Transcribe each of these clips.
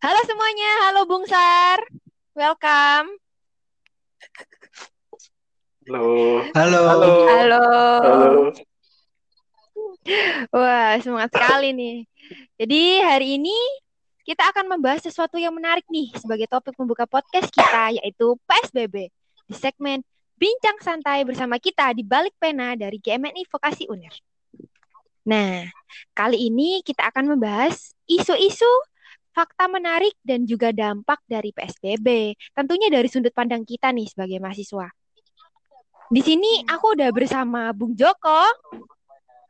Halo semuanya, halo Bung Sar. Welcome. Halo. Halo. Halo. Halo. Halo. Wah, semangat sekali nih. Jadi hari ini kita akan membahas sesuatu yang menarik nih sebagai topik membuka podcast kita yaitu PSBB di segmen Bincang Santai bersama kita di Balik Pena dari GMNI Vokasi UNER. Nah, kali ini kita akan membahas isu-isu fakta menarik dan juga dampak dari PSBB. Tentunya dari sudut pandang kita nih sebagai mahasiswa. Di sini aku udah bersama Bung Joko.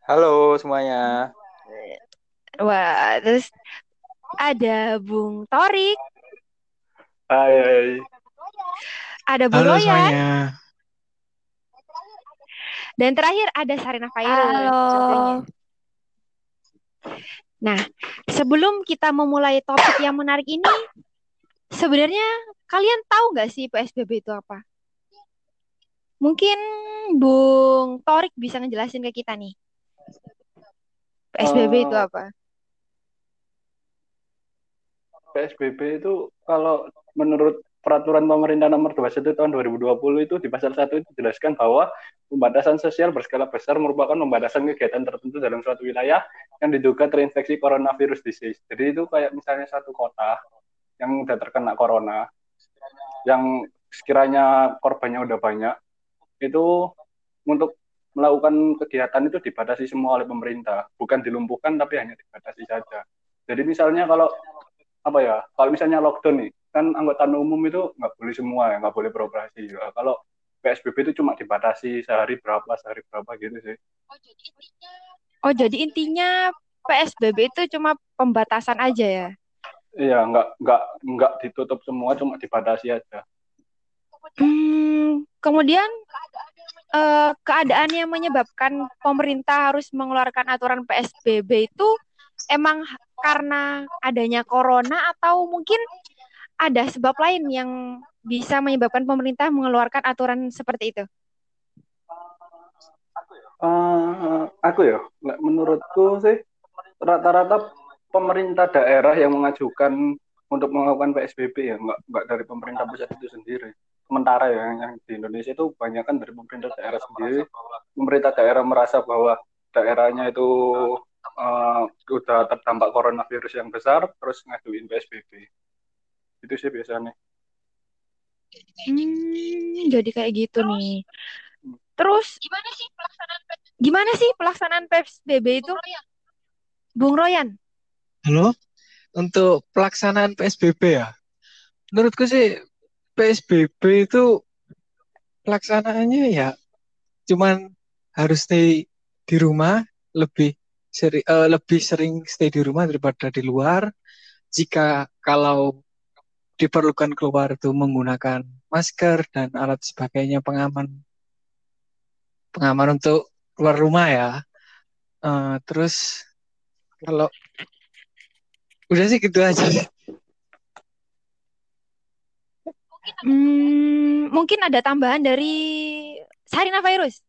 Halo semuanya. Wah, terus ada Bung Torik, Hai. hai. ada Bung Halo Royan, semuanya. dan terakhir ada Sarina Fairul. Halo. Nah, sebelum kita memulai topik yang menarik ini, sebenarnya kalian tahu nggak sih PSBB itu apa? Mungkin Bung Torik bisa ngejelasin ke kita nih. PSBB itu Eh, apa? PSBB itu kalau menurut peraturan pemerintah nomor 21 tahun 2020 itu di pasal 1 itu dijelaskan bahwa pembatasan sosial berskala besar merupakan pembatasan kegiatan tertentu dalam suatu wilayah yang diduga terinfeksi coronavirus disease. Jadi itu kayak misalnya satu kota yang udah terkena corona, yang sekiranya korbannya udah banyak, itu untuk melakukan kegiatan itu dibatasi semua oleh pemerintah, bukan dilumpuhkan tapi hanya dibatasi saja. Jadi misalnya kalau apa ya, kalau misalnya lockdown nih, kan anggota umum itu nggak boleh semua ya, nggak boleh beroperasi. Ya, Kalau PSBB itu cuma dibatasi sehari berapa, sehari berapa gitu sih. Oh, jadi intinya PSBB itu cuma pembatasan aja ya? Iya, nggak nggak nggak ditutup semua, cuma dibatasi aja. Hmm, kemudian eh, keadaan yang menyebabkan pemerintah harus mengeluarkan aturan PSBB itu emang karena adanya corona atau mungkin ada sebab lain yang bisa menyebabkan pemerintah mengeluarkan aturan seperti itu? Eh, aku ya, menurutku sih rata-rata pemerintah daerah yang mengajukan untuk melakukan PSBB ya, nggak nggak dari pemerintah pusat itu sendiri. Sementara ya yang, di Indonesia itu banyak kan dari pemerintah daerah sendiri. Pemerintah daerah merasa bahwa daerahnya itu eh, udah terdampak coronavirus yang besar, terus ngajuin PSBB. Itu sih biasanya. Hmm, jadi kayak gitu nih. Terus gimana sih pelaksanaan PSBB itu, Bung Royan? Halo. Untuk pelaksanaan PSBB ya. Menurutku sih PSBB itu pelaksanaannya ya cuman harus stay di rumah lebih seri, eh, lebih sering stay di rumah daripada di luar. Jika kalau diperlukan keluar itu menggunakan masker dan alat sebagainya pengaman pengaman untuk keluar rumah ya. Eh, terus kalau udah sih gitu aja. Hmm, mungkin ada tambahan dari Sarina Virus.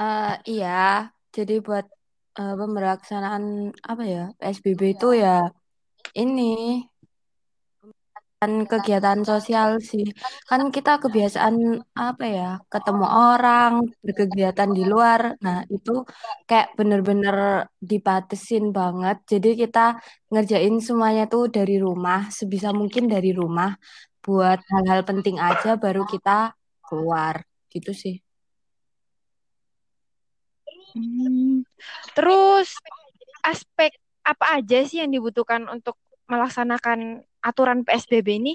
Eh, iya, jadi buat eh, pemberlaksanaan apa ya PSBB itu ya ini kan kegiatan sosial sih. Kan kita kebiasaan apa ya ketemu orang berkegiatan di luar. Nah itu kayak bener-bener dibatasin banget. Jadi kita ngerjain semuanya tuh dari rumah sebisa mungkin dari rumah buat hal-hal penting aja baru kita keluar gitu sih. Hmm, terus aspek apa aja sih yang dibutuhkan untuk melaksanakan aturan PSBB ini?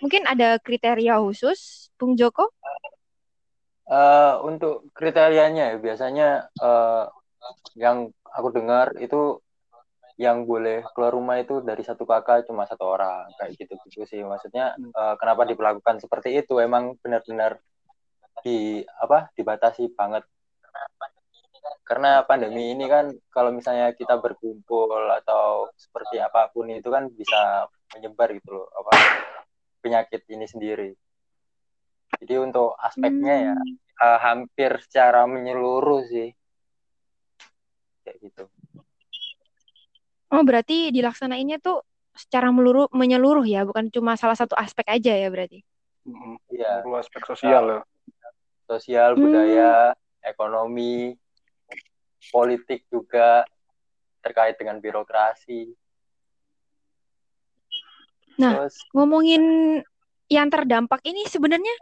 Mungkin ada kriteria khusus, Bung Joko? Eh, untuk kriterianya ya biasanya eh, yang aku dengar itu yang boleh keluar rumah itu dari satu kakak cuma satu orang kayak gitu gitu sih maksudnya eh, kenapa diperlakukan seperti itu emang benar-benar di apa dibatasi banget karena pandemi ini kan kalau misalnya kita berkumpul atau seperti apa pun itu kan bisa menyebar gitu loh apa penyakit ini sendiri jadi untuk aspeknya ya Hmm, eh, hampir secara menyeluruh sih kayak gitu Oh, berarti dilaksanainnya tuh secara meluruh menyeluruh ya, bukan cuma salah satu aspek aja ya berarti. Iya, Perlu aspek sosial ya. sosial, Hmm. budaya, ekonomi, politik juga terkait dengan birokrasi. Nah, Terus Ngomongin yang terdampak ini sebenarnya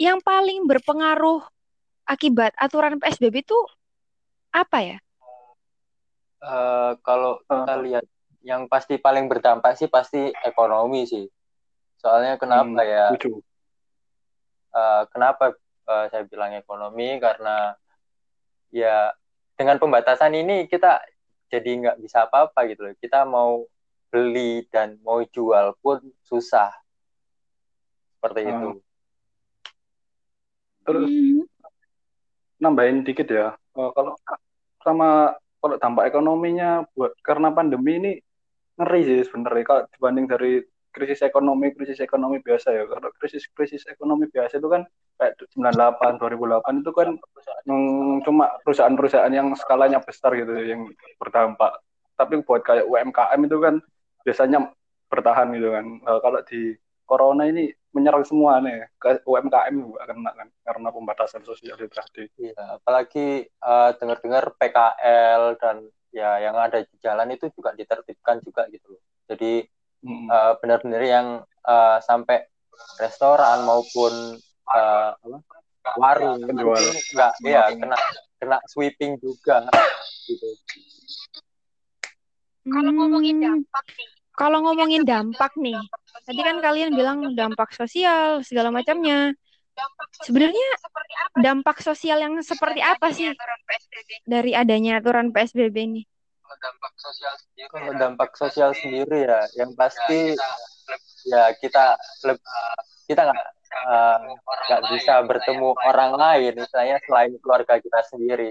yang paling berpengaruh akibat aturan PSBB itu apa ya? eh, kalau kita lihat yang pasti paling berdampak sih pasti ekonomi sih. Soalnya kenapa Hmm, ya? Eh, kenapa eh, saya bilang ekonomi? Karena ya dengan pembatasan ini kita jadi nggak bisa apa-apa gitu loh. Kita mau beli dan mau jual pun susah. Seperti Hmm. itu. Terus Hmm. nambahin dikit ya. Eh, kalau sama kalau dampak ekonominya buat karena pandemi ini ngeri sih sebenarnya kalau dibanding dari krisis ekonomi krisis ekonomi biasa ya. Kalau krisis krisis ekonomi biasa itu kan kayak 98 2008 itu kan mm, cuma perusahaan-perusahaan yang skalanya besar gitu yang berdampak. Tapi buat kayak UMKM itu kan biasanya bertahan gitu kan. Eh, kalau di corona ini menyerang semua nih ke UMKM juga kena kan karena pembatasan sosial itu tadi. Iya, apalagi eh, dengar-dengar PKL dan ya yang ada di jalan itu juga ditertibkan juga gitu loh. Jadi Mm. eh, benar-benar yang eh, sampai restoran maupun eh, apa, warung itu Penjual. nggak ya kena kena sweeping juga gitu. Kalau ngomongin dampak nih. Kalau ngomongin dampak nih, tadi kan kalian bilang dampak sosial segala macamnya. Sebenarnya dampak sosial yang seperti apa sih dari adanya aturan PSBB ini? Kalau dampak sosial sendiri ya, yang pasti ya kita leb- kita nggak eh, nggak bisa bertemu orang lain, misalnya selain keluarga kita sendiri.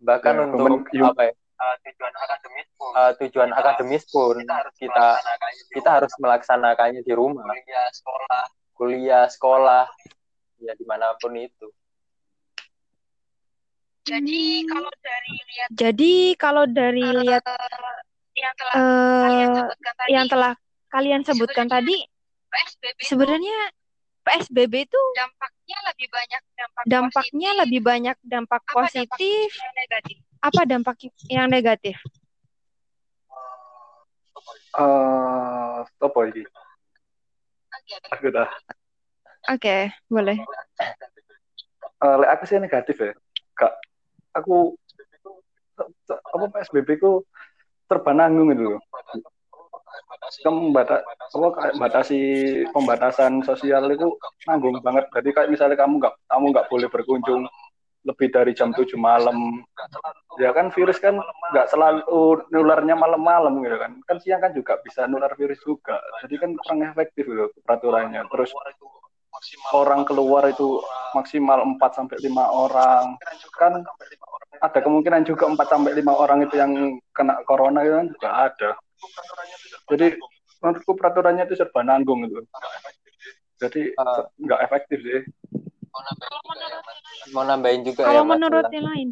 Bahkan Ya, untuk kemen- apa ya, eh, tujuan akademis pun kita kita harus melaksanakannya di rumah, kuliah, sekolah, ya di mana pun itu. Jadi kalau dari lihat Jadi kalau dari lihat eh, yang telah kalian sebutkan tadi sebenarnya PSBB itu dampaknya lebih banyak dampak dampaknya lebih banyak dampak positif apa dampak yang negatif? Eh, apa ini? Aku dah. Oke, boleh. Eh, lek aku sih negatif ya. Kak, aku apa PSBB ku serba nanggung gitu loh. Kamu bata, apa kayak batasi pembatasan sosial itu nanggung banget. Jadi kayak misalnya kamu nggak kamu nggak boleh berkunjung lebih dari jam 7 malam. Ya kan virus kan nggak selalu nularnya malam-malam gitu kan. Kan siang kan juga bisa nular virus juga. Jadi kan kurang efektif gitu peraturannya. Terus orang keluar itu maksimal 4 sampai 5 orang. Kan ada kemungkinan juga 4 sampai 5 orang itu yang kena corona itu kan juga ada. Jadi menurutku peraturannya itu serba nanggung itu. Jadi Eh. nggak efektif sih. Mau nambahin juga ya Kalau masalah menurut yang lain.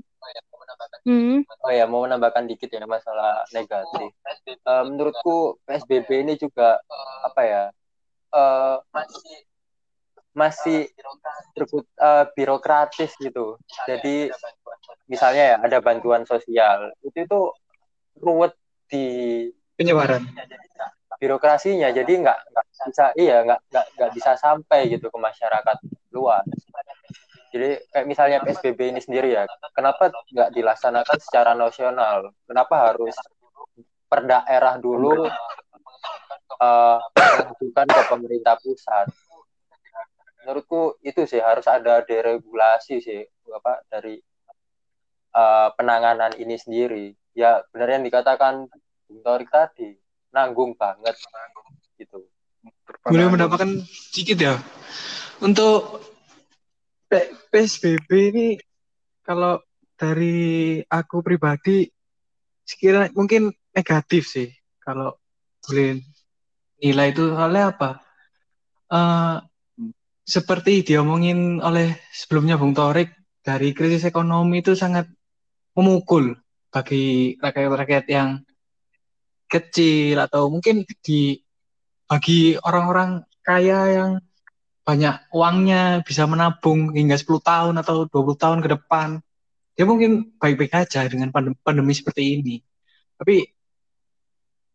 Hmm. Oh ya, mau menambahkan dikit ya masalah negatif. Eh, menurutku PSBB ini juga apa ya? eh, masih berkut- eh, birokratis gitu. Jadi misalnya ya ada bantuan sosial, itu itu ruwet di penyebaran. birokrasinya, jadi nggak bisa iya nggak nggak nggak bisa sampai gitu ke masyarakat luas. Jadi kayak misalnya PSBB ini sendiri ya, kenapa nggak dilaksanakan secara nasional? Kenapa harus per daerah dulu mengajukan ke pemerintah pusat? Menurutku itu sih harus ada deregulasi sih apa dari eh, penanganan ini sendiri. Ya benar yang dikatakan Bung Torik tadi, nanggung banget gitu. Boleh mendapatkan sedikit ya. Untuk PSBB ini kalau dari aku pribadi sekira mungkin negatif sih kalau boleh nilai itu soalnya apa? Eh, seperti diomongin oleh sebelumnya Bung Torik dari krisis ekonomi itu sangat memukul bagi rakyat-rakyat yang kecil atau mungkin di bagi orang-orang kaya yang banyak uangnya bisa menabung hingga 10 tahun atau 20 tahun ke depan dia mungkin baik-baik aja dengan pandemi, pandemi seperti ini tapi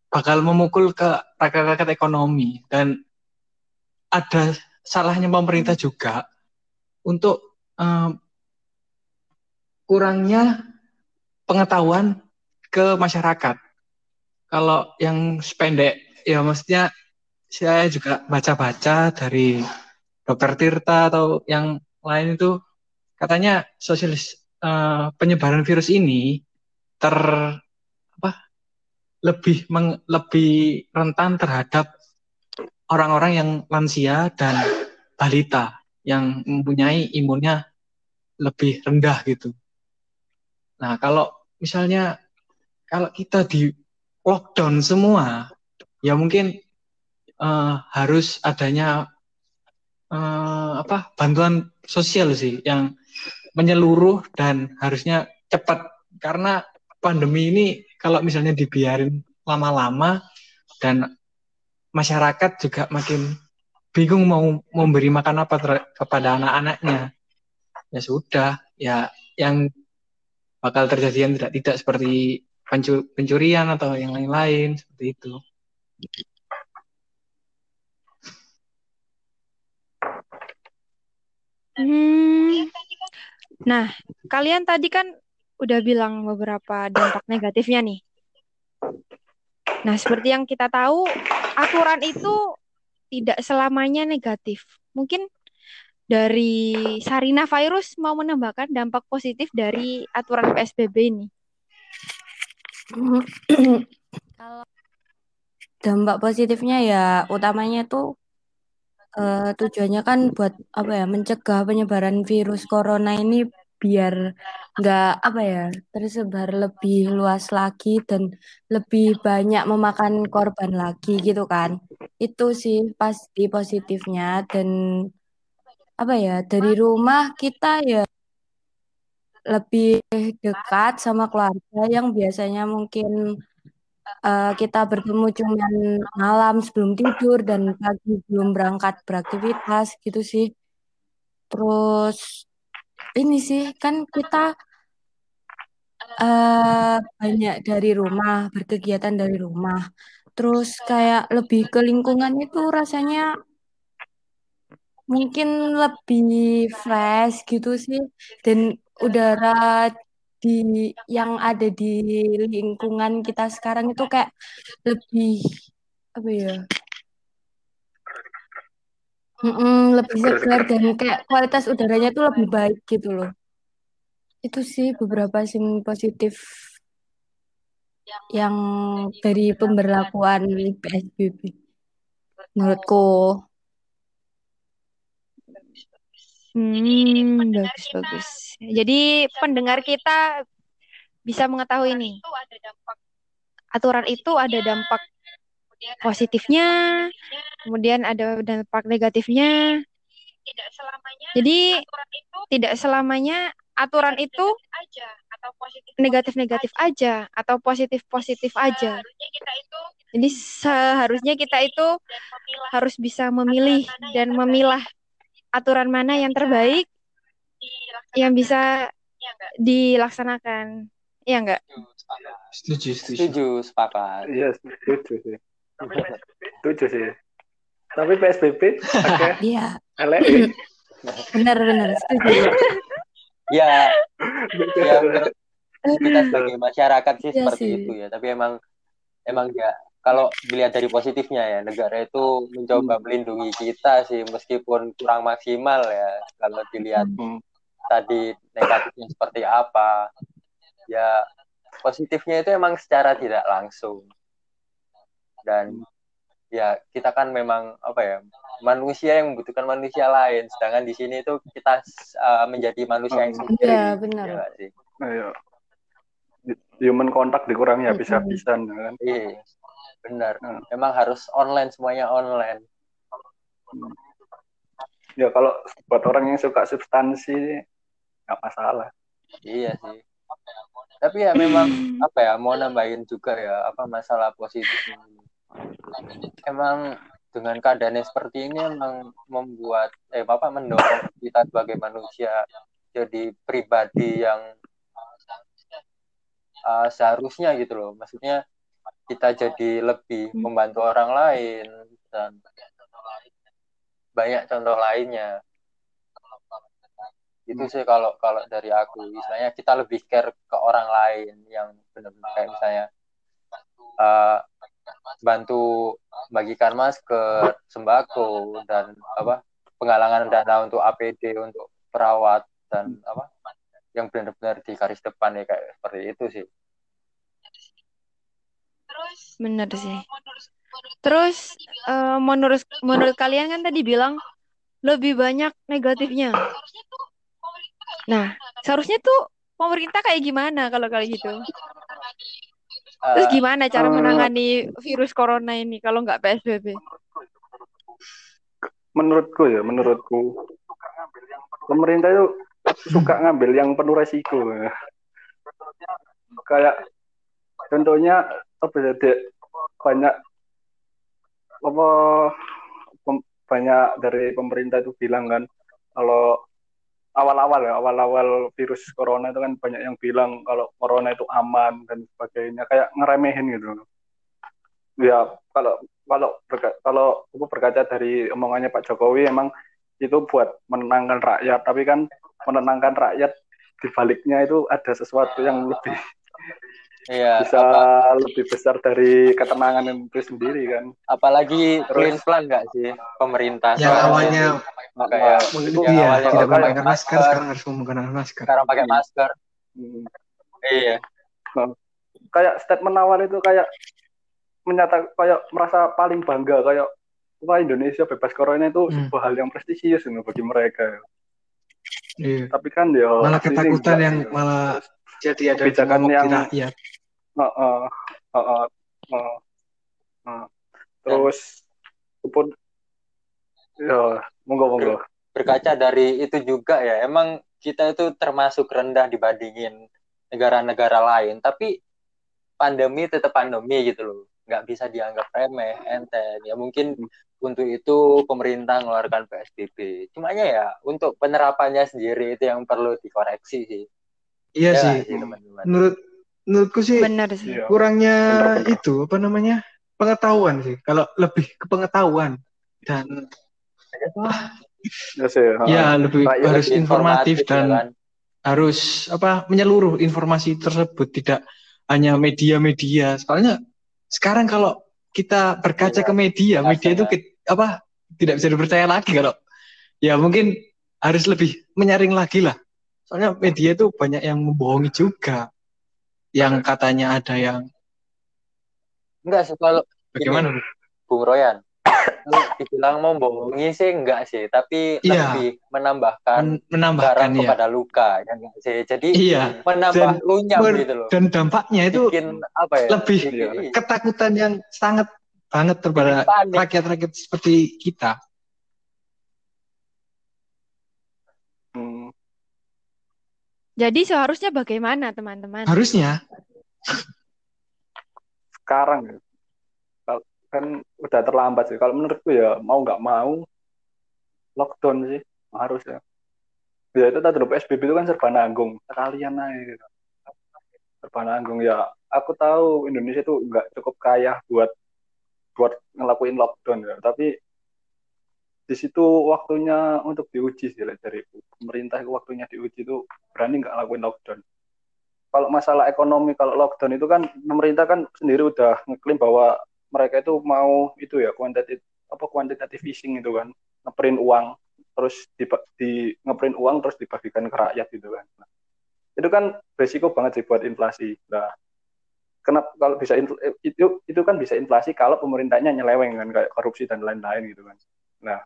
bakal memukul ke rakyat-rakyat ekonomi dan ada salahnya pemerintah juga untuk um, kurangnya pengetahuan ke masyarakat. Kalau yang sependek, ya maksudnya saya juga baca-baca dari dokter Tirta atau yang lain itu katanya sosialis uh, penyebaran virus ini ter apa lebih meng, lebih rentan terhadap orang-orang yang lansia dan balita yang mempunyai imunnya lebih rendah gitu. Nah, kalau misalnya kalau kita di lockdown semua, ya mungkin uh, harus adanya uh, apa bantuan sosial sih yang menyeluruh dan harusnya cepat. Karena pandemi ini kalau misalnya dibiarin lama-lama dan masyarakat juga makin bingung mau memberi makan apa kepada anak-anaknya ya sudah ya yang bakal terjadi yang tidak tidak seperti pencurian atau yang lain-lain seperti itu. Hmm. Nah, kalian tadi kan udah bilang beberapa dampak negatifnya nih. Nah, seperti yang kita tahu, aturan itu tidak selamanya negatif. Mungkin dari Sarina Virus mau menambahkan dampak positif dari aturan PSBB ini? Kalau dampak positifnya ya utamanya tuh uh, tujuannya kan buat apa ya mencegah penyebaran virus corona ini biar nggak apa ya tersebar lebih luas lagi dan lebih banyak memakan korban lagi gitu kan. Itu sih pasti positifnya dan apa ya dari rumah kita ya lebih dekat sama keluarga yang biasanya mungkin uh, kita bertemu cuma malam sebelum tidur dan pagi belum berangkat beraktivitas gitu sih. Terus ini sih kan kita uh, banyak dari rumah, berkegiatan dari rumah. Terus kayak lebih ke lingkungan itu rasanya mungkin lebih fresh gitu sih dan udara di yang ada di lingkungan kita sekarang itu kayak lebih apa ya? Mm-mm, lebih segar dan kayak kualitas udaranya tuh lebih baik gitu loh. Itu sih beberapa sim positif yang dari pemberlakuan PSBB menurutku Hmm, bagus bagus. Jadi pendengar kita bisa mengetahui ini. Aturan itu ada dampak positifnya, kemudian ada dampak negatifnya. Jadi tidak selamanya aturan itu negatif-negatif aja atau positif-positif aja. Jadi seharusnya kita itu harus bisa memilih dan memilah aturan mana yang terbaik yang bisa dilaksanakan. Iya enggak? Setuju, setuju. Setuju, sepakat. Iya, setuju sih. Setuju sih. Tapi PSBB pakai Iya. LE. Benar benar setuju. Ya, ya kita sebagai masyarakat sih Iya seperti sih. itu ya. Tapi emang emang ya kalau dilihat dari positifnya ya negara itu mencoba melindungi kita sih meskipun kurang maksimal ya kalau dilihat Hmm. tadi negatifnya seperti apa ya positifnya itu emang secara tidak langsung dan ya kita kan memang apa ya manusia yang membutuhkan manusia lain sedangkan di sini itu kita uh, menjadi manusia yang sendiri Iya, benar. ya sih Ayo. Human contact dikurangi Mm-mm. habis-habisan kan. iya benar. Hmm. memang harus online semuanya online. Ya kalau buat orang yang suka substansi nggak masalah. iya sih. Tapi ya memang apa ya mau nambahin juga ya apa masalah positif. Ini emang dengan keadaan yang seperti ini emang membuat eh apa mendorong kita sebagai manusia jadi pribadi yang uh, seharusnya gitu loh. Maksudnya kita jadi lebih membantu orang lain dan banyak contoh lainnya. Itu sih kalau kalau dari aku. Misalnya kita lebih care ke orang lain yang benar-benar kayak misalnya uh, bantu bagikan masker sembako dan apa penggalangan dana untuk APD untuk perawat dan apa yang benar-benar di garis depan ya kayak seperti itu sih Bener sih. Terus uh, menurut menurut kalian kan tadi bilang lebih banyak negatifnya. Nah, seharusnya tuh pemerintah kayak gimana kalau kali gitu? Terus gimana cara menangani virus corona ini kalau nggak PSBB? menurutku ya menurutku pemerintah itu suka ngambil yang penuh resiko kayak contohnya apa ya Dek? banyak apa pem- banyak dari pemerintah itu bilang kan kalau awal-awal ya awal-awal virus corona itu kan banyak yang bilang kalau corona itu aman dan sebagainya kayak ngeremehin gitu ya kalau kalau berka, kalau aku berkaca dari omongannya Pak Jokowi emang itu buat menenangkan rakyat tapi kan menenangkan rakyat di baliknya itu ada sesuatu yang lebih iya bisa apa lebih besar dari ketenangan itu sendiri kan? apalagi Terus- clean plan nggak sih? Pemerintah. Yang awalnya yang iya, awalnya tidak pakai masker, masker, sekarang harus menggunakan masker. sekarang pakai masker. Hmm, iya. Kayak statement awal itu kayak menyatakan kayak merasa paling bangga kayak wah Indonesia bebas corona itu Hmm. sebuah hal yang prestisius gitu, bagi mereka. Iya. tapi kan ya Malah ketakutan yang gitu. malah jadi ada Kebijakan momok di rakyat. Heeh, heeh, heeh, heeh. terus pun ya monggo monggo. berkaca dari itu juga ya emang kita itu termasuk rendah dibandingin negara-negara lain tapi pandemi tetap pandemi gitu loh. Nggak bisa dianggap remeh enteng. Ya mungkin untuk itu pemerintah mengeluarkan PSBB cumanya ya untuk penerapannya sendiri itu yang perlu dikoreksi sih. Iya Ya sih teman-teman? Menurut menurutku sih Bener sih. Iya. kurangnya itu apa namanya pengetahuan sih. Kalau lebih ke pengetahuan dan wah, ya sih heeh. ya lebih Rakyat harus Lebih informatif ya dan kan? harus apa menyeluruh informasi tersebut tidak hanya media-media. Soalnya sekarang kalau kita berkaca Iya, ke media, jelas media itu ya. apa tidak bisa dipercaya lagi kalau ya mungkin harus lebih menyaring lagi lah. Soalnya media itu banyak yang membohongi juga. Yang katanya ada yang enggak sih kalau bagaimana? Bung Royan kalau dibilang mau bohongi sih enggak sih tapi Iya. lebih menambahkan Men- menambahkan garam ya. kepada luka ya nggak sih jadi Iya. menambah Dan- lunyam ber- gitu loh Dan dampaknya itu bikin apa ya lebih Iya. ketakutan yang sangat banget panik rakyat-rakyat seperti kita. Hmm. Jadi seharusnya bagaimana teman-teman? Harusnya sekarang ya. Kan udah terlambat sih kalau menurutku ya mau nggak mau lockdown sih harus ya ya itu tadi PSBB itu kan serba nanggung sekalian aja gitu. serba nanggung ya aku tahu Indonesia itu nggak cukup kaya buat buat ngelakuin lockdown ya tapi di situ waktunya untuk diuji sih dari pemerintah waktunya diuji itu berani nggak ngelakuin lockdown. Kalau masalah ekonomi kalau lockdown itu kan pemerintah kan sendiri udah ngeklaim bahwa mereka itu mau itu ya kuantitatif apa quantitative easing itu kan. Ngeprint uang terus di, di ngeprint uang terus dibagikan ke rakyat gitu kan. Nah, itu kan resiko banget sih buat inflasi. Nah kenapa kalau bisa itu itu kan bisa inflasi kalau pemerintahnya nyeleweng kan kayak korupsi dan lain-lain gitu kan. Nah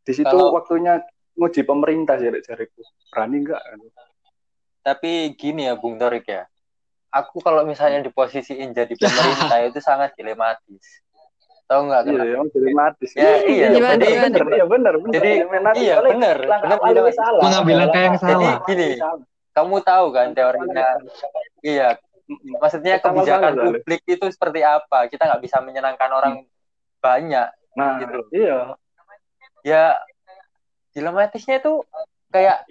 di situ Kalau- waktunya nguji pemerintah sih Lek, jariku. Berani nggak? Tapi gini ya Bung Torik ya. Aku kalau misalnya diposisiin jadi pemerintah itu sangat dilematis. Tahu nggak iya kenapa? emang dilematis. Ya, iya, Gimana, bener, iya bener Jadi, iya, bener, langkah bener awalnya dilematis. salah. Mengambil langkah yang Langkah- Jadi salah. gini, salah. kamu tahu kan teorinya? iya maksudnya kebijakan publik itu seperti apa? Kita nggak bisa menyenangkan orang banyak Nah, Gitu. iya. Ya dilematisnya itu kayak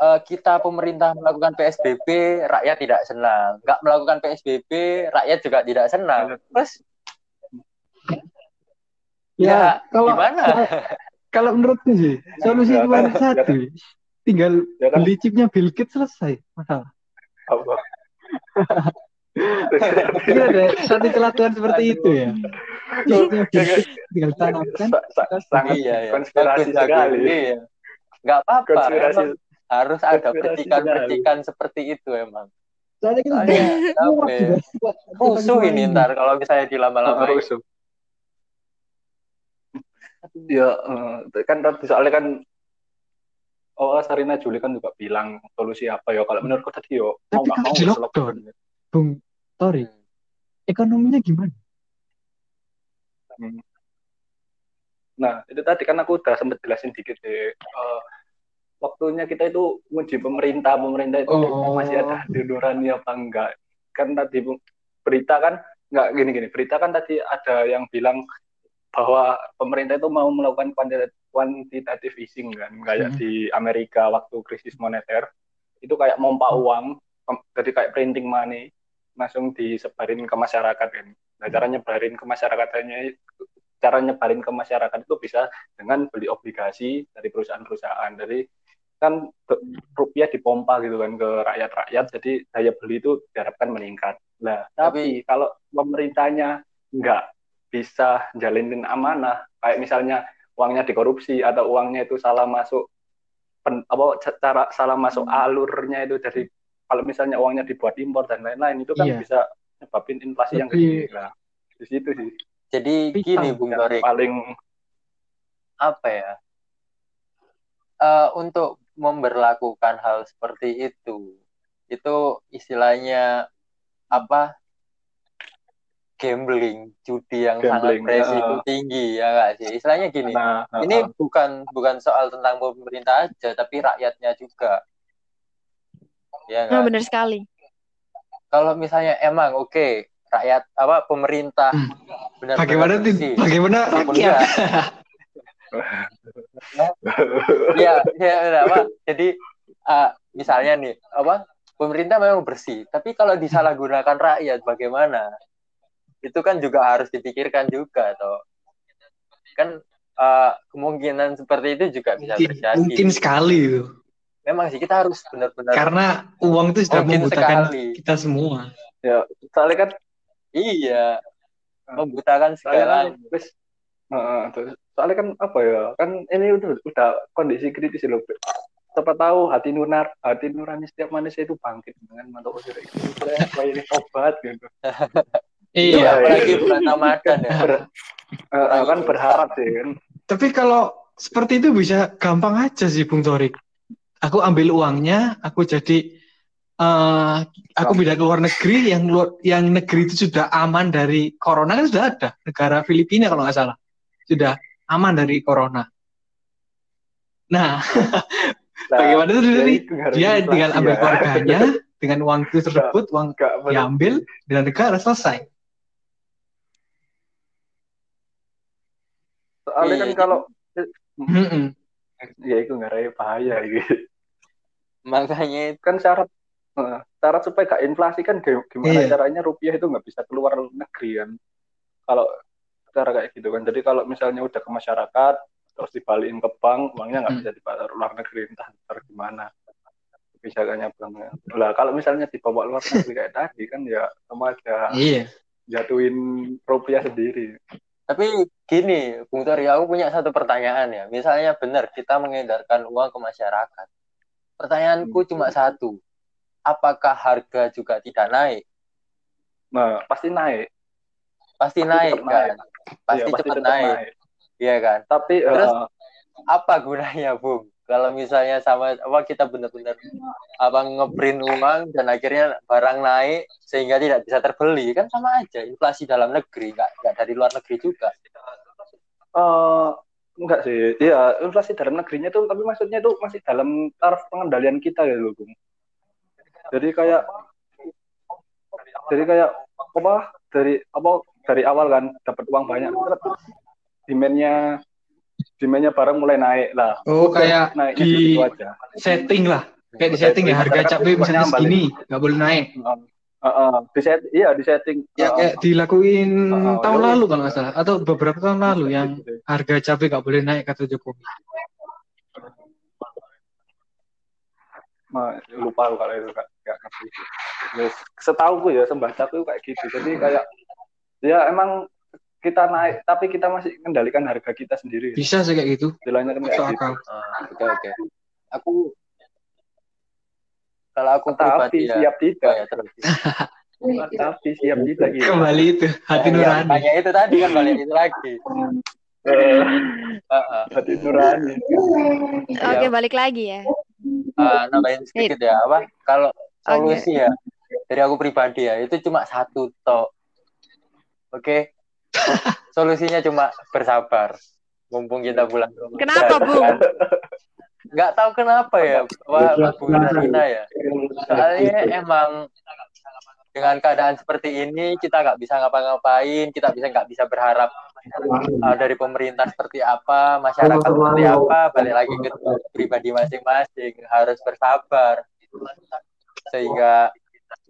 eh, kita pemerintah melakukan PSBB rakyat tidak senang nggak melakukan PSBB rakyat juga tidak senang terus ya, kalau gimana kalau menurutku sih solusi Ya, cuma kan- satu. Tinggal Ya kan? beli chipnya Bill Gates selesai masalah. Apa? Iya ada satu celah Tuhan seperti itu ya. Chipnya Bill Gates tinggal tanamkan. Sa- sa- sangat iya ya konspirasi sekali. iya nggak apa-apa Konspirasi. harus ada percikan-percikan seperti itu emang Soalnya kita Soalnya udah rusuh ini ntar kalau misalnya dilama-lama rusuh. Ya, eh, kan tadi soalnya kan Oh, Sarina Juli kan juga bilang solusi apa ya? Kalau menurutku tadi yo mau Tapi nggak kalau mau di harus lockdown, Bung Tori, ekonominya gimana? Nah, itu tadi kan aku udah sempat jelasin dikit deh. Eh, waktunya kita itu nguji pemerintah, pemerintah itu Oh. masih ada nurani apa enggak. Kan tadi berita kan nggak gini-gini. Berita kan tadi ada yang bilang bahwa pemerintah itu mau melakukan quantitative, easing kan, kayak Hmm. di Amerika waktu krisis moneter itu kayak mompa uang, pem- jadi kayak printing money langsung disebarin ke masyarakat kan. Nah, cara nyebarin ke masyarakatnya cara nyebarin ke masyarakat itu bisa dengan beli obligasi dari perusahaan-perusahaan. Jadi kan rupiah dipompa gitu kan ke rakyat-rakyat, jadi daya beli itu diharapkan meningkat. Nah, tapi kalau pemerintahnya nggak bisa jalinin amanah, kayak misalnya uangnya dikorupsi atau uangnya itu salah masuk pen, apa cara salah masuk alurnya itu dari kalau misalnya uangnya dibuat impor dan lain-lain itu kan Iya. bisa nyebabin inflasi yang Lebih- gede. Nah, di situ sih jadi gini Bung Torik paling apa ya Eh, untuk memberlakukan hal seperti itu itu istilahnya apa gambling judi yang Gambling, sangat beresiko ya. tinggi ya nggak sih istilahnya gini nah, nah, ini nah. bukan bukan soal tentang pemerintah aja tapi rakyatnya juga ya Nah, benar sekali. Kalau misalnya emang oke rakyat apa pemerintah Hmm. benar-benar Bagaimana bersih. bagaimana rakyat? ya ya udah, apa jadi uh, misalnya nih apa pemerintah memang bersih tapi kalau disalahgunakan rakyat bagaimana itu kan juga harus dipikirkan juga toh kan uh, kemungkinan seperti itu juga bisa Mungkin, terjadi mungkin sekali itu. Memang sih kita harus benar-benar Karena uang itu sudah membutakan sekali. kita semua. ya soalnya kan iya. Membutakan soalnya kan segala. terus- soalnya kan apa ya kan ini udah udah kondisi kritis loh siapa tahu hati nurar hati nurani setiap manusia itu bangkit dengan mantuk usia itu kayak ini obat gitu. Iya. Iya, apalagi bulan Ramadan ya. Ber- kan berharap sih kan. Tapi kalau seperti itu bisa gampang aja sih Bung Torik. Aku ambil uangnya, aku jadi eh aku pindah ke luar negeri yang luar yang negeri itu sudah aman dari corona kan sudah ada negara Filipina kalau nggak salah sudah aman dari corona. Nah, Nah, bagaimana itu harus dia tinggal ambil ya. keluarganya dengan uang itu tersebut uang diambil dengan negara selesai. soalnya kan kalau Mm-mm. ya itu nggak bahaya gitu makanya kan syarat eh, syarat supaya gak inflasi kan gi- gimana Iya. caranya rupiah itu nggak bisa keluar negeri kan kalau cara kayak gitu kan jadi kalau misalnya udah ke masyarakat terus dibalikin ke bank uangnya nggak Hmm. bisa dibawa luar negeri entah ntar gimana kebijakannya banknya lah kalau misalnya dibawa luar negeri kayak tadi kan ya sama aja Iya. jatuhin rupiah sendiri Tapi gini, Bung Tori, aku punya satu pertanyaan ya. Misalnya benar kita mengedarkan uang ke masyarakat. Pertanyaanku cuma satu. Apakah harga juga tidak naik? nah pasti naik Pasti Pasti naik kan? naik. Pasti Iya, cepat tetap naik. Iya kan? tapi Terus, eh, Apa gunanya, Bung? Kalau misalnya sama apa kita benar-benar apa ngeprint uang dan akhirnya barang naik sehingga tidak bisa terbeli kan sama aja inflasi dalam negeri nggak nggak dari luar negeri juga eh, enggak sih. Iya, inflasi dalam negerinya tuh tapi maksudnya tuh masih dalam taraf pengendalian kita ya loh, Bung. Jadi kayak jadi kayak apa dari apa dari awal kan dapat uang banyak demandnya demandnya barang mulai naik lah Oh, kayak naiknya di gitu aja setting lah. Kayak di setting ya harga cabai misalnya segini, nggak boleh naik. Heeh, di set iya di setting Ya kayak dilakuin Oh, tahun ya lalu kalau nggak salah atau beberapa tahun lalu yang harga cabai nggak boleh naik kata Jokowi. Lupa aku kalau itu nggak ngerti. Terus, setahu gue ya sembacaku kayak gitu. Jadi kayak ya emang kita naik tapi kita masih kendalikan harga kita sendiri. Bisa sih kayak gitu. kan kayak Masuk gitu. akal. Ah, oke oke. Aku kalau aku tapi pribadi ya siap oh, tidak ya terus. Tapi siap tidak gitu. Kembali itu hati Ya, nurani. makanya itu tadi kan balik itu lagi. Eh, Heeh. hati nurani. Oke, balik lagi ya. Ah, nambahin sedikit ya apa? Kalau solusi ya dari aku pribadi ya itu cuma satu tok. Oke? Solusinya cuma bersabar. Mumpung kita pulang. Kenapa, Bung? nggak tahu kenapa ya Pak Bu Rina ya. soalnya emang dengan keadaan seperti ini kita nggak bisa ngapa-ngapain kita bisa nggak bisa berharap uh, dari pemerintah seperti apa masyarakat seperti apa balik lagi ke pribadi masing-masing harus bersabar. Sehingga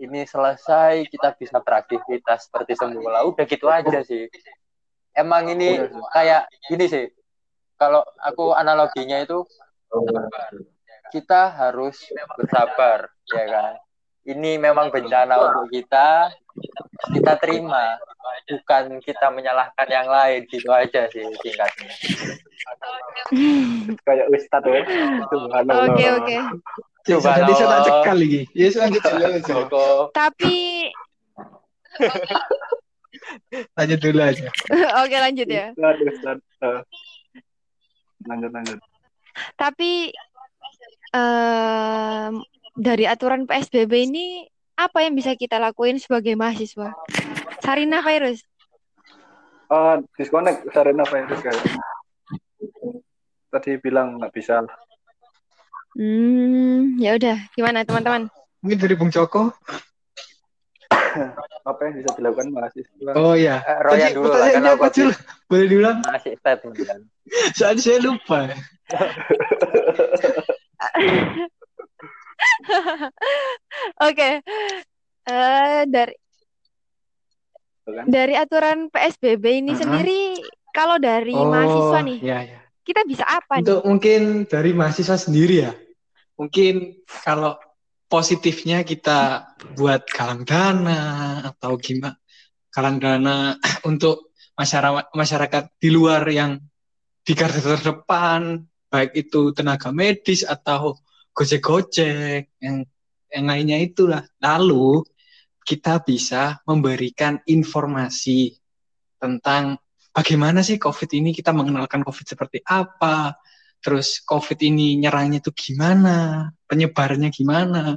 ini selesai kita bisa beraktivitas seperti semula. Udah gitu aja sih. Emang ini kayak gini sih. Kalau aku analoginya itu kita harus bersabar ya kan? Ini memang bencana untuk kita. Kita terima. Bukan kita menyalahkan yang lain. Gitu aja sih singkatnya. Kayak ustad ya. Subhanallah. Oke, oke. Coba Jadi saya tak Allah. cekal lagi. Ya lanjut Tapi Lanjut dulu aja. oke lanjut ya. Lanjut lanjut Tapi em, dari aturan PSBB ini apa yang bisa kita lakuin sebagai mahasiswa? Sarina Virus. Oh, disconnect Sarena virus kayak. Tadi bilang nggak bisa. Hmm, ya udah. Gimana teman-teman? Mungkin dari Bung Joko. Apa yang bisa dilakukan mahasiswa? Oh iya. Eh, Royan Tadi dulu lah, pertanyaannya karena aku dulu? Boleh diulang? masih statement kan Soalnya saya lupa. Oke. Eh, dari kan? dari aturan PSBB ini Uh-huh. sendiri, kalau dari mahasiswa nih, Iya, iya. kita bisa apa nih? Untuk mungkin dari mahasiswa sendiri ya. Mungkin kalau positifnya kita buat galang dana atau gimana galang dana untuk masyarakat masyarakat di luar yang di garda terdepan baik itu tenaga medis atau gojek-gojek yang yang lainnya itulah. Lalu kita bisa memberikan informasi tentang bagaimana sih COVID ini kita mengenalkan COVID seperti apa terus COVID ini nyerangnya itu gimana, penyebarannya gimana.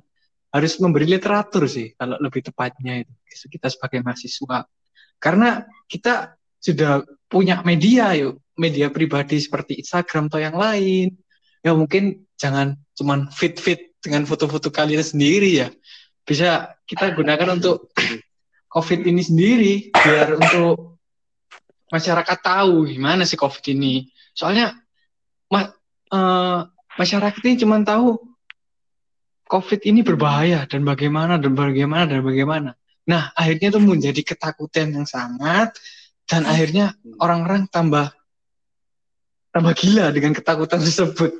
Harus memberi literatur sih, kalau lebih tepatnya itu kita sebagai mahasiswa. Karena kita sudah punya media yuk, media pribadi seperti Instagram atau yang lain. Ya mungkin jangan cuman fit-fit dengan foto-foto kalian sendiri ya. Bisa kita gunakan untuk COVID ini sendiri, biar untuk masyarakat tahu gimana sih COVID ini. Soalnya ma eh, masyarakat ini cuma tahu COVID ini berbahaya dan bagaimana dan bagaimana dan bagaimana. Nah, akhirnya itu menjadi ketakutan yang sangat dan akhirnya orang-orang tambah tambah gila dengan ketakutan tersebut.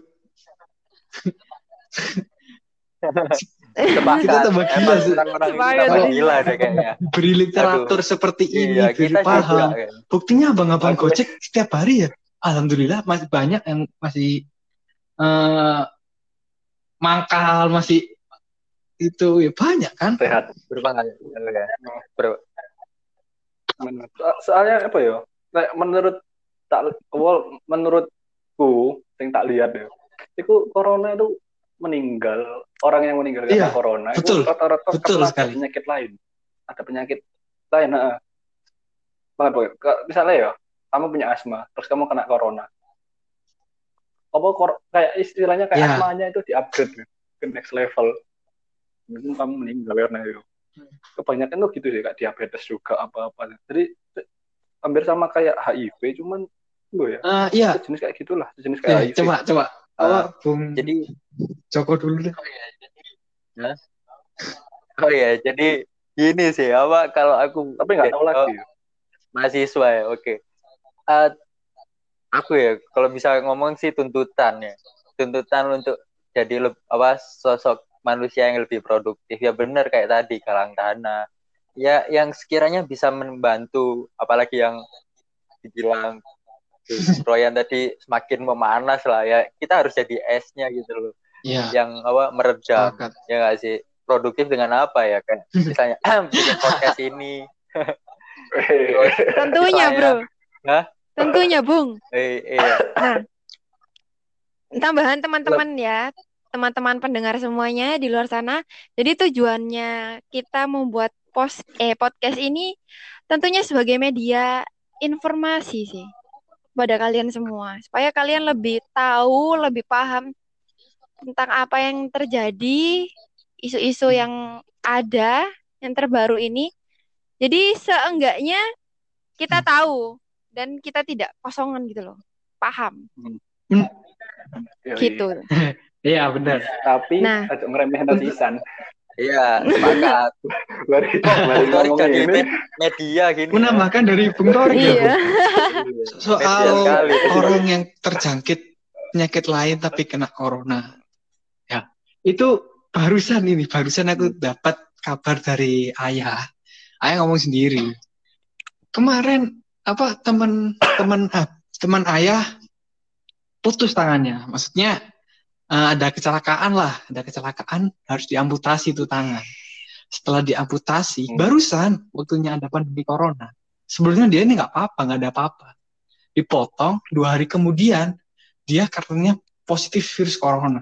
Sepakat. Kita tambah gila sih. tambah gila deh kayaknya Beri literatur seperti ini, iya beri kita juga paham. kan. Buktinya abang-abang Gojek setiap hari ya, alhamdulillah masih banyak yang masih eh mangkal, masih itu ya banyak kan. Sehat. berpengalaman ya Ber- Bener. So- Soalnya apa ya? Menurut tak well, menurutku yang tak lihat ya. Itu corona itu meninggal orang yang meninggal karena Iya, corona betul. itu rata-rata Betul sekali. ada penyakit lain. Ada penyakit lain, nah. Banget, Misalnya ya, kamu punya asma, terus kamu kena corona. apa kor, kayak istilahnya kayak Ya. asmanya itu di-upgrade ke next level. Mungkin kamu meninggal karena itu. Kebanyakan tuh gitu sih kayak diabetes juga apa-apa. Jadi hampir sama kayak HIV cuman lo ya Eh, iya, sejenis kayak gitulah sejenis Eh, kayak HIV coba coba. Apa Bung Jadi Joko dulu deh. oh ya jadi gini sih apa kalau aku tapi nggak tahu oh, lagi mahasiswa ya oke Eh, aku ya kalau bisa ngomong sih tuntutan ya. Tuntutan untuk jadi leb- apa sosok manusia yang lebih produktif. Ya benar kayak tadi galang dana. Ya yang sekiranya bisa membantu apalagi yang dibilang Royan tadi semakin memanas lah ya. Kita harus jadi esnya gitu loh. Iya. yang apa meredam. Ya nggak sih? Produktif dengan apa ya? Kayak misalnya bikin podcast ini. Tentunya, Bro. Hah? Tentunya, Bung. eh, iya Tambahan teman-teman ya, teman-teman pendengar semuanya di luar sana. Jadi tujuannya kita membuat post eh podcast ini tentunya sebagai media informasi sih pada kalian semua supaya kalian lebih tahu, lebih paham tentang apa yang terjadi, isu-isu yang ada yang terbaru ini. Jadi seenggaknya kita tahu dan kita tidak kosongan gitu loh. Paham Yoi. gitu. Iya, benar. tapi Nah. agak ngeremehin pisan iya sepakat Sorry, ngomong jadi ini med- media gini Menambahkan dari Bung Torik ya, Iya. Bung? Soal sekali. orang yang terjangkit penyakit lain tapi kena corona. Ya, itu barusan ini, barusan aku dapat kabar dari ayah. Ayah ngomong sendiri. Kemarin apa teman teman ah, teman ayah putus tangannya. Maksudnya eh, ada kecelakaan lah, ada kecelakaan harus diamputasi itu tangan. Setelah diamputasi, Hmm. barusan waktunya ada pandemi corona. Sebelumnya dia ini nggak apa-apa, nggak ada apa-apa dipotong dua hari kemudian dia katanya positif virus corona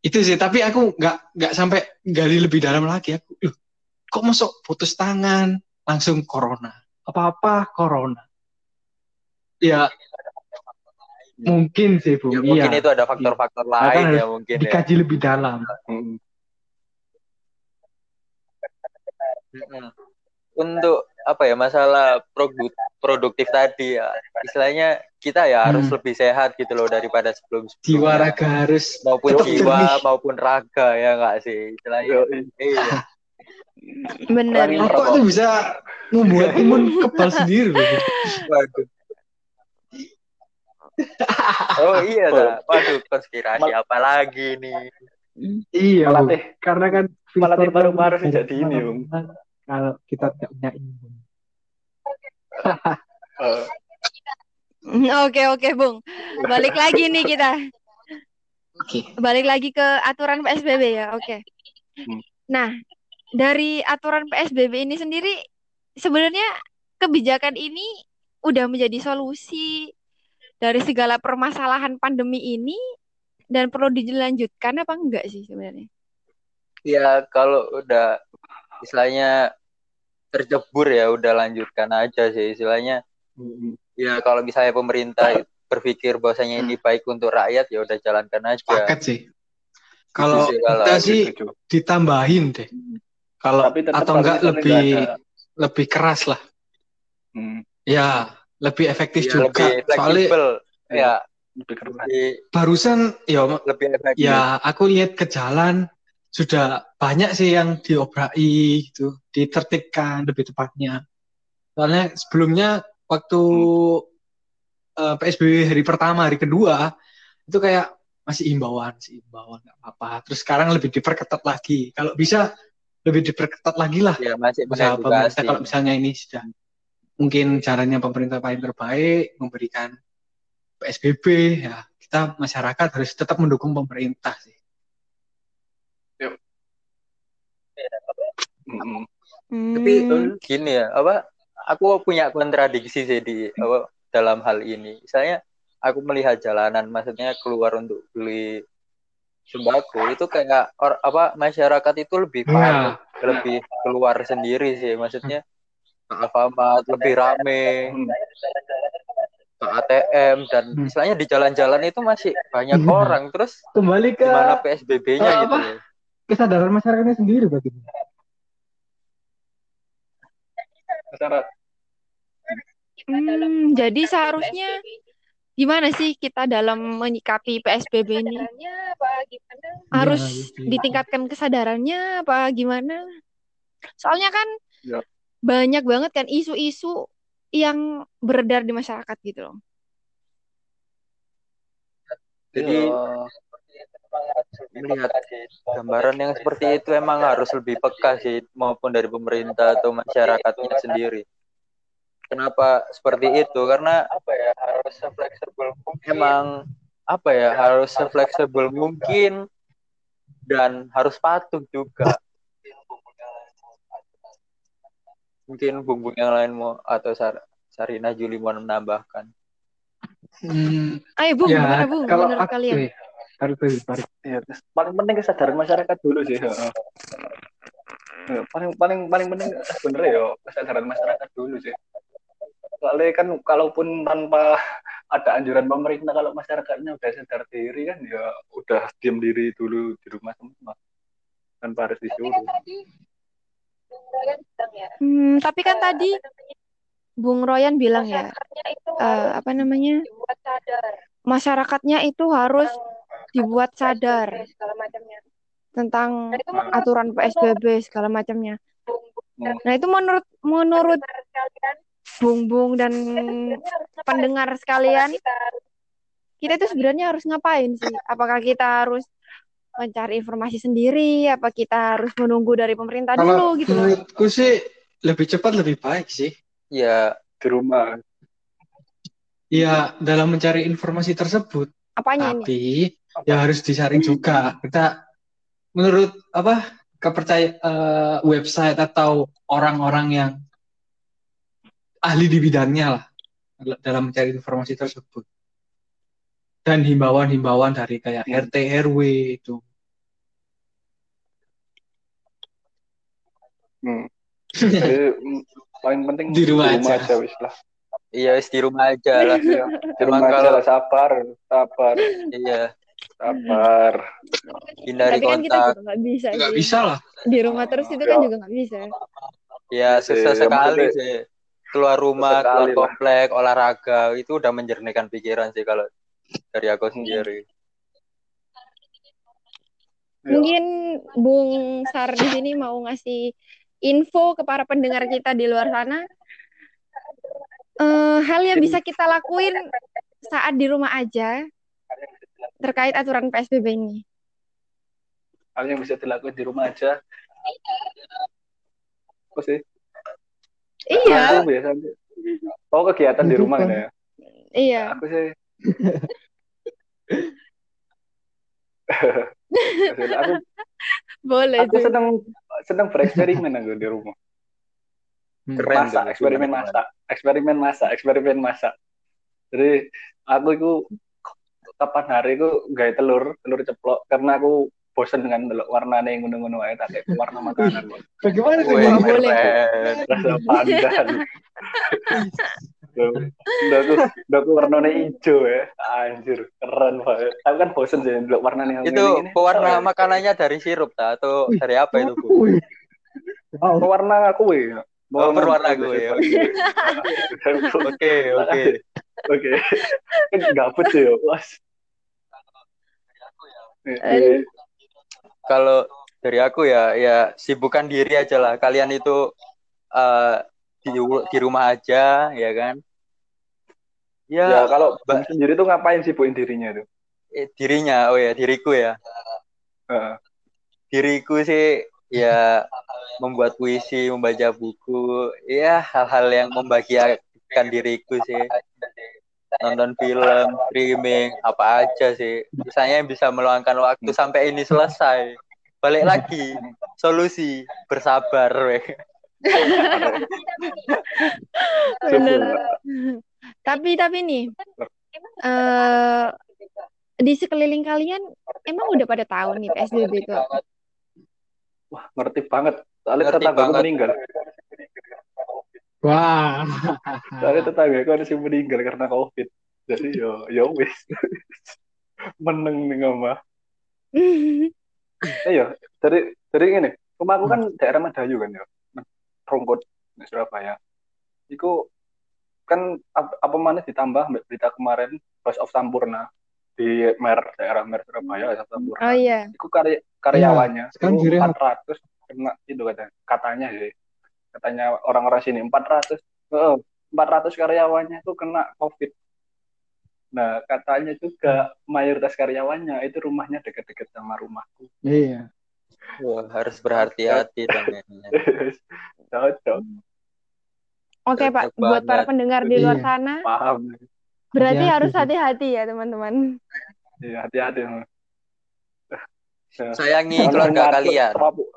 itu sih tapi aku nggak nggak sampai gali lebih dalam lagi aku "Loh, kok masuk putus tangan langsung corona apa apa corona. Ya. Mungkin sih bu. Ya, iya. mungkin itu ada faktor-faktor lain Bahkan ya mungkin ya. dikaji lebih dalam. Mm. Mm-mm. Untuk apa ya masalah produk produktif tadi ya istilahnya kita ya harus Hmm. lebih sehat gitu loh daripada sebelum jiwa raga harus maupun jiwa jernih. maupun raga ya enggak sih? Istilahnya. Iya Benar. Rokok tuh bisa membuat imun kebal sendiri waduh oh iya dah waduh konspirasi Mal- apa lagi nih iya malah teh karena kan Malah kan sih jadi ini, Bung. kalau kita tidak punya imun eh, Oke oke Bung. Balik lagi nih kita. oke Balik lagi ke aturan PSBB ya. Oke. Hmm. Nah, dari aturan PSBB ini sendiri sebenarnya kebijakan ini udah menjadi solusi dari segala permasalahan pandemi ini dan perlu dilanjutkan apa enggak sih sebenarnya? ya kalau udah istilahnya tercebur ya udah lanjutkan aja sih. Istilahnya mm, ya kalau misalnya pemerintah berpikir bahwasanya ini baik untuk rakyat ya udah jalankan aja. Paket sih. Kalau sih kalau kita sih ditambahin deh kalau Tapi tetap atau enggak lebih ada- lebih keras lah. Hmm, ya lebih efektif ya, juga. lebih soalnya ya lebih keras. barusan ya lebih efektif. ya aku lihat ke jalan sudah banyak sih yang diobrai gitu ditertibkan lebih tepatnya. Soalnya sebelumnya waktu eh, PSBB hari pertama hari kedua itu kayak masih imbauan sih imbauan nggak apa-apa. Terus sekarang lebih diperketat lagi. Kalau bisa lebih diperketat lagi lah. Ya masih usaha pemerintah kalau misalnya ini sudah mungkin caranya pemerintah paling terbaik memberikan PSBB ya kita masyarakat harus tetap mendukung pemerintah sih. Tapi Hmm. gini ya apa aku punya kontradiksi sih di apa dalam hal ini. Misalnya aku melihat jalanan maksudnya keluar untuk beli sembako itu kayak or, apa masyarakat itu lebih Iya. panik lebih keluar sendiri sih maksudnya Alfamart lebih rame ke ATM dan Hmm. istilahnya di jalan-jalan itu masih banyak Iya. orang terus Kembali ke gimana PSBB-nya gitu apa? kesadaran masyarakatnya sendiri berarti. Masyarakat Hmm, jadi seharusnya gimana sih kita dalam menyikapi PSBB ini? Harus Ya, gitu. ditingkatkan kesadarannya apa gimana? Soalnya kan Ya. banyak banget kan isu-isu yang beredar di masyarakat gitu loh. jadi ya, melihat gambaran yang seperti itu emang harus lebih peka sih maupun dari pemerintah atau masyarakatnya sendiri kenapa seperti itu karena apa ya harus fleksibel emang apa ya harus fleksibel mungkin dan harus patuh juga mungkin bumbu yang lain mau atau Sar Sarina Juli mau menambahkan Hmm, Ayo Bung, ya, gimana Bung kalau menurut aku, kalian? eh, tarik tarik. ya, paling penting kesadaran masyarakat dulu sih. heeh. Ya, paling paling paling penting sebenarnya ya kesadaran masyarakat dulu sih. Soalnya kan kalaupun tanpa ada anjuran pemerintah kalau masyarakatnya udah sadar diri kan ya udah diam diri dulu di rumah semua tanpa harus disuruh. Hmm, tapi kan tadi Bung Royan bilang ya, eh, apa namanya? Masyarakatnya itu harus dibuat sadar tentang aturan PSBB segala macamnya. Hmm. Nah, itu menurut menurut Bung Bung dan pendengar sekalian, kita itu sebenarnya harus ngapain sih? Apakah kita harus mencari informasi sendiri? Apa kita harus menunggu dari pemerintah Kalau dulu gitu loh? menurutku sih lebih cepat lebih baik sih. ya Di rumah. Ya, dalam mencari informasi tersebut, Apanya ini? tapi ya harus disaring juga. Kita menurut apa kepercaya eh, website atau orang-orang yang ahli di bidangnya lah dalam mencari informasi tersebut. Dan himbauan-himbauan dari kayak RT RW itu. Hmm. Jadi mm, paling penting Di rumah aja. wis lah. iya wis di rumah aja lah Iya, Di rumah aja kalau- lah sabar, sabar, iya sabar. hindari Tapi kan kita kontak juga nggak bisa Nggak sih. bisa lah. Di rumah terus itu kan juga nggak bisa. ya susah yang sekali sih keluar rumah keluar lah. komplek olahraga itu udah menjernihkan pikiran sih kalau dari aku sendiri Ya. Mungkin Bung Sar di sini mau ngasih info ke para pendengar kita di luar sana. Eh, hal yang bisa kita lakuin saat di rumah aja terkait aturan PSBB ini. Hal yang bisa dilakukan di rumah aja. Apa sih? Iya, Aku biasanya. Oh kegiatan di rumah ya. iya. Aku sih. aku Boleh aku tuh. seneng seneng bereksperimen aku di rumah. keren masak, tuh, eksperimen gimana, masak, eksperimen masak, eksperimen masak. Jadi aku itu kapan hari itu gaya telur, telur ceplok karena aku bosen dengan warnanya yang ngono-ngono aja tak kayak warna makanan. Bagaimana sih? Bang? boleh. Rasa pandan. Udah aku, udah aku warnanya hijau ya, anjir, keren banget. Aku kan bosen sih delok yang itu pewarna Oh, makanannya dari sirup tak atau dari apa itu bu. Wow. Pewarna aku ya. Oh, berwarna gue, ya. Oke, oke oke oke. Kan gabut sih ya, was. Kalau dari aku ya ya sibukkan diri aja lah kalian itu eh, di di rumah aja ya kan Ya, ya, kalau Mbak. Bung sendiri tuh ngapain sibukin dirinya tuh? eh, dirinya oh ya diriku ya Heeh. diriku sih ya membuat puisi membaca buku ya hal-hal yang membahagiakan diriku sih nonton film streaming apa aja sih misalnya yang bisa meluangkan waktu sampai ini selesai balik lagi solusi bersabar weh. Bener. Tapi tapi nih, eh di sekeliling kalian emang udah pada tahu nih PSBB itu? Wah, ngerti banget. Soalnya banget. meninggal. Wah. Soalnya tetangga aku ada yang meninggal karena covid. Jadi yo yo wis. Meneng nih ngomong. Eh yo, dari dari ini, rumah aku kan daerah Madayu kan ya. Rongkot di Surabaya. Iku kan ap- apa mana ditambah berita kemarin Bus of Sampurna di Mer daerah Mer Surabaya Bus of Sampurna. Oh iya. Itu karya karyawannya itu direhab. 400 kena itu katanya katanya sih katanya orang-orang sini 400 eh, 400 karyawannya itu kena covid nah katanya juga mayoritas karyawannya itu rumahnya deket-deket sama rumahku Iya. Wah, harus berhati-hati dong ya. cocok Oke Cocok Pak, buat para pendengar di luar Iya. sana, paham berarti Hati-hati harus sih. hati-hati ya teman-teman. Iya, hati-hati Sayangi keluarga kalian. tabu-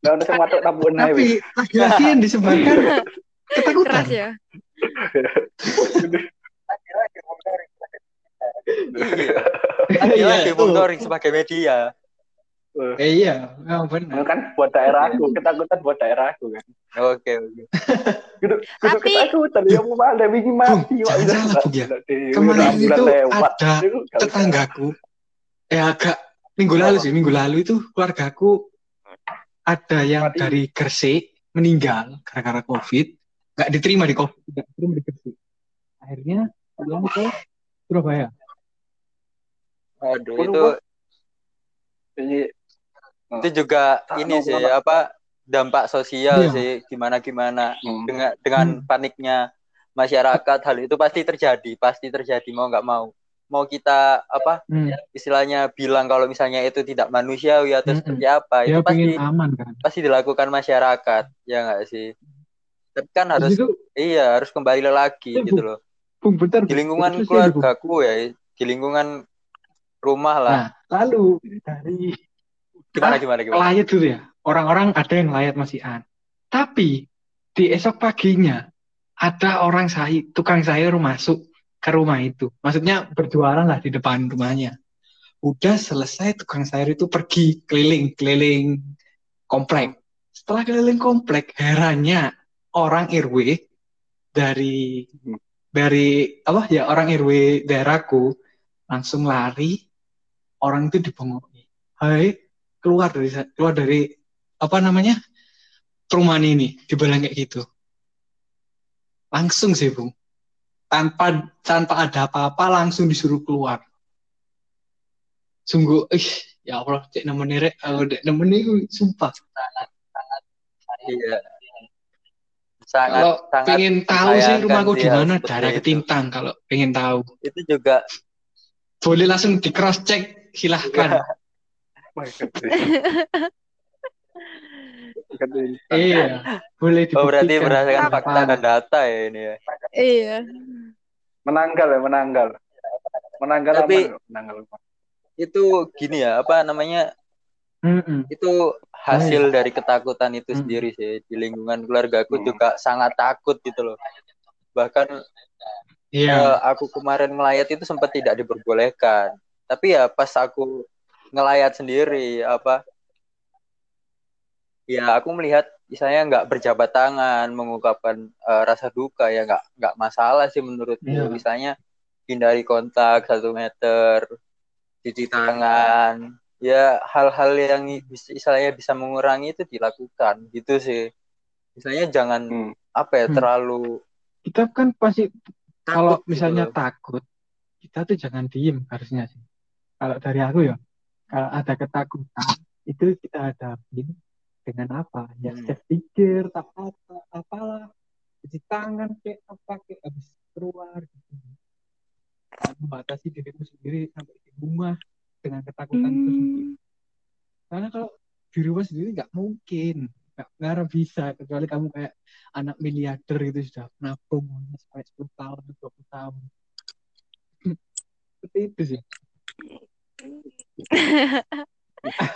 eh, Nah, udah sama tuh tabu naik. Tapi lagi-lagi yang disebarkan ketakutan. Keras ya. Iya. Iya, monitoring sebagai media. Eh, iya, memang benar. kan buat daerahku, ketakutan buat daerahku kan. Oke, oke. Tapi- ketakutan ya mau malah wingi mati. Jangan salah, Bung, ya. Kemarin itu ada tetanggaku eh agak minggu lalu sih minggu lalu itu keluargaku ada yang Mati. dari Gresik meninggal gara-gara covid nggak diterima di covid nggak diterima di Gresik akhirnya pulang ke Surabaya Aduh, itu. Ini itu juga Tak ini sih apa dampak sosial Iya. sih gimana gimana hmm, dengan dengan Hmm. paniknya masyarakat hal itu pasti terjadi pasti terjadi mau nggak mau mau kita apa Hmm, istilahnya bilang kalau misalnya itu tidak manusiawi atau Mm-mm. seperti apa dia itu pasti aman kan? pasti dilakukan masyarakat ya nggak sih? Tapi kan harus itu iya harus kembali lagi Eh, gitu loh. Bung bentar di lingkungan keluargaku ya di lingkungan rumah lah. Nah lalu dari gimana gimana gimana? layat dulu ya. Orang-orang ada yang layat masih an. Tapi di esok paginya ada orang sayur, tukang sayur masuk ke rumah itu. Maksudnya berjualan lah di depan rumahnya. Udah selesai tukang sayur itu pergi keliling-keliling komplek. Setelah keliling komplek, herannya orang RW dari dari apa ya orang RW daerahku langsung lari orang itu dibongoki. Hai, keluar dari keluar dari apa namanya perumahan ini dibilang kayak gitu langsung sih bung tanpa tanpa ada apa-apa langsung disuruh keluar. Sungguh ih ya Allah cek nemenin rek aku dek nemenin itu sumpah. Iya. Sangat kalau sangat pengen tahu sih rumahku di mana seperti daerah itu. ketintang kalau pengen tahu. Itu juga boleh langsung di cross check silahkan Gede. iya boleh oh berarti dibuktikan berdasarkan Apa? fakta dan data ya ini ya Iya. menanggal ya menanggal menanggal Tapi- aman menanggal itu gini ya apa namanya Mm-mm. itu hasil dari ketakutan itu Hmm. sendiri sih di lingkungan keluargaku Hmm. juga sangat takut gitu loh bahkan iya eh, aku kemarin ngelayat itu sempat tidak diperbolehkan tapi ya pas aku ngelayat sendiri apa ya aku melihat misalnya nggak berjabat tangan mengungkapkan eh, rasa duka ya nggak nggak masalah sih menurutku Iya. misalnya hindari kontak satu meter cuci tangan ya hal-hal yang bisa istilahnya bisa mengurangi itu dilakukan gitu sih misalnya jangan Hmm. apa ya Hmm. terlalu kita kan pasti kalau takut gitu misalnya loh. takut kita tuh jangan diem harusnya sih kalau dari aku ya kalau ada ketakutan itu kita hadapin dengan apa? Ya Hmm. safety gear apa apa apalah. Cuci tangan kayak apa kayak habis keluar gitu. Dan membatasi dirimu sendiri sampai di rumah dengan ketakutan itu sendiri. Hmm. karena kalau di rumah sendiri nggak mungkin. Nggak bisa kecuali kamu kayak anak miliarder itu sudah nabung sampai 10 tahun 20 tahun. Seperti itu sih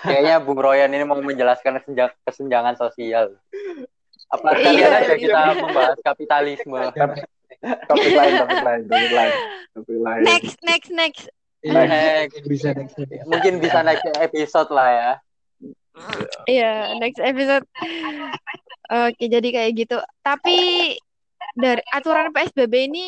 Kayaknya Bung Royan ini mau menjelaskan kesenja- kesenjangan sosial. Apa Iya, aja iya. kita membahas kapitalisme. topik lain topik lain topik lain topik lain Next, next, next. Iya, Next. mungkin bisa next episode. Mungkin bisa next episode lah ya. Iya, next episode. Oke, jadi kayak gitu. Tapi dari aturan PSBB ini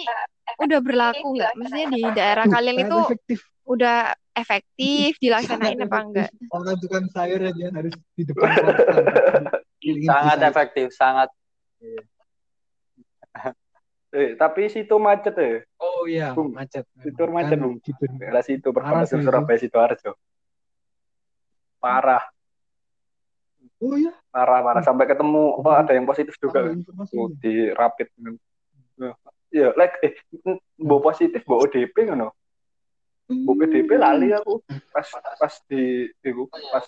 udah berlaku nggak? Maksudnya di daerah kalian itu efektif. Udah efektif dilaksanain Sangat apa enggak? Orang tukang sayur aja harus di depan sangat efektif sangat Eh, tapi situ macet ya. Oh iya, Bung, macet. itu memang. macet, Kan Bung. di Ben- Daerah situ perbatasan sih Surabaya Sidoarjo. Parah, Oh iya, parah, parah. Sampai ketemu apa ada yang positif juga. Oh, di rapid. Ya, like eh mbok positif, mbok ODP ngono. Mbok PDP lali aku pas pas di iku pas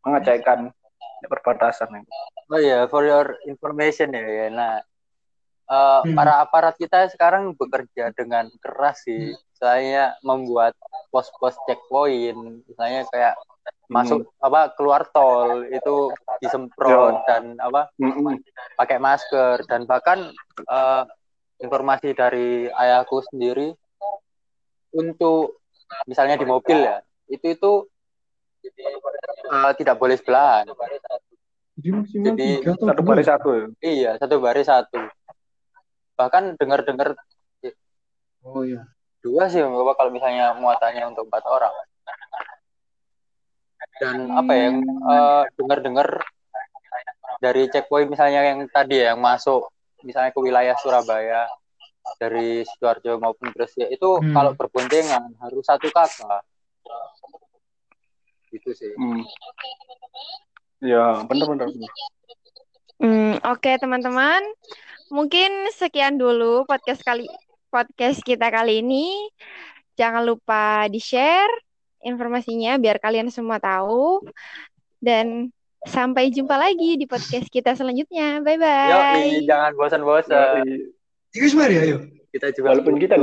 mengecekkan perbatasan itu. oh ya for your information ya ya. nah eh, Hmm. para aparat kita sekarang bekerja dengan keras sih saya membuat pos-pos checkpoint misalnya kayak masuk apa keluar tol itu disemprot Ya. dan apa Mm-mm. pakai masker dan bahkan eh, informasi dari ayahku sendiri untuk misalnya di mobil ya itu itu eh, tidak boleh sebelahan. Jadi maksimal Jadi, tiga atau Satu baris satu. Ya. iya satu baris satu. Bahkan dengar-dengar Oh iya. dua sih Bapak kalau misalnya muatannya untuk empat orang. Dan apa ya yang eh, dengar-dengar dari checkpoint misalnya yang tadi ya, yang masuk misalnya ke wilayah Surabaya dari sidoarjo maupun Gresik itu Hmm. kalau berboncengan harus satu kakak gitu sih Hmm. Ya, benar-benar. Hmm, oke teman-teman. Mungkin sekian dulu podcast kali podcast kita kali ini. Jangan lupa di-share informasinya biar kalian semua tahu. Dan sampai jumpa lagi di podcast kita selanjutnya. Bye bye. jangan bosan-bosan Yoi. Ikus mari ayo. kita juga Walaupun kita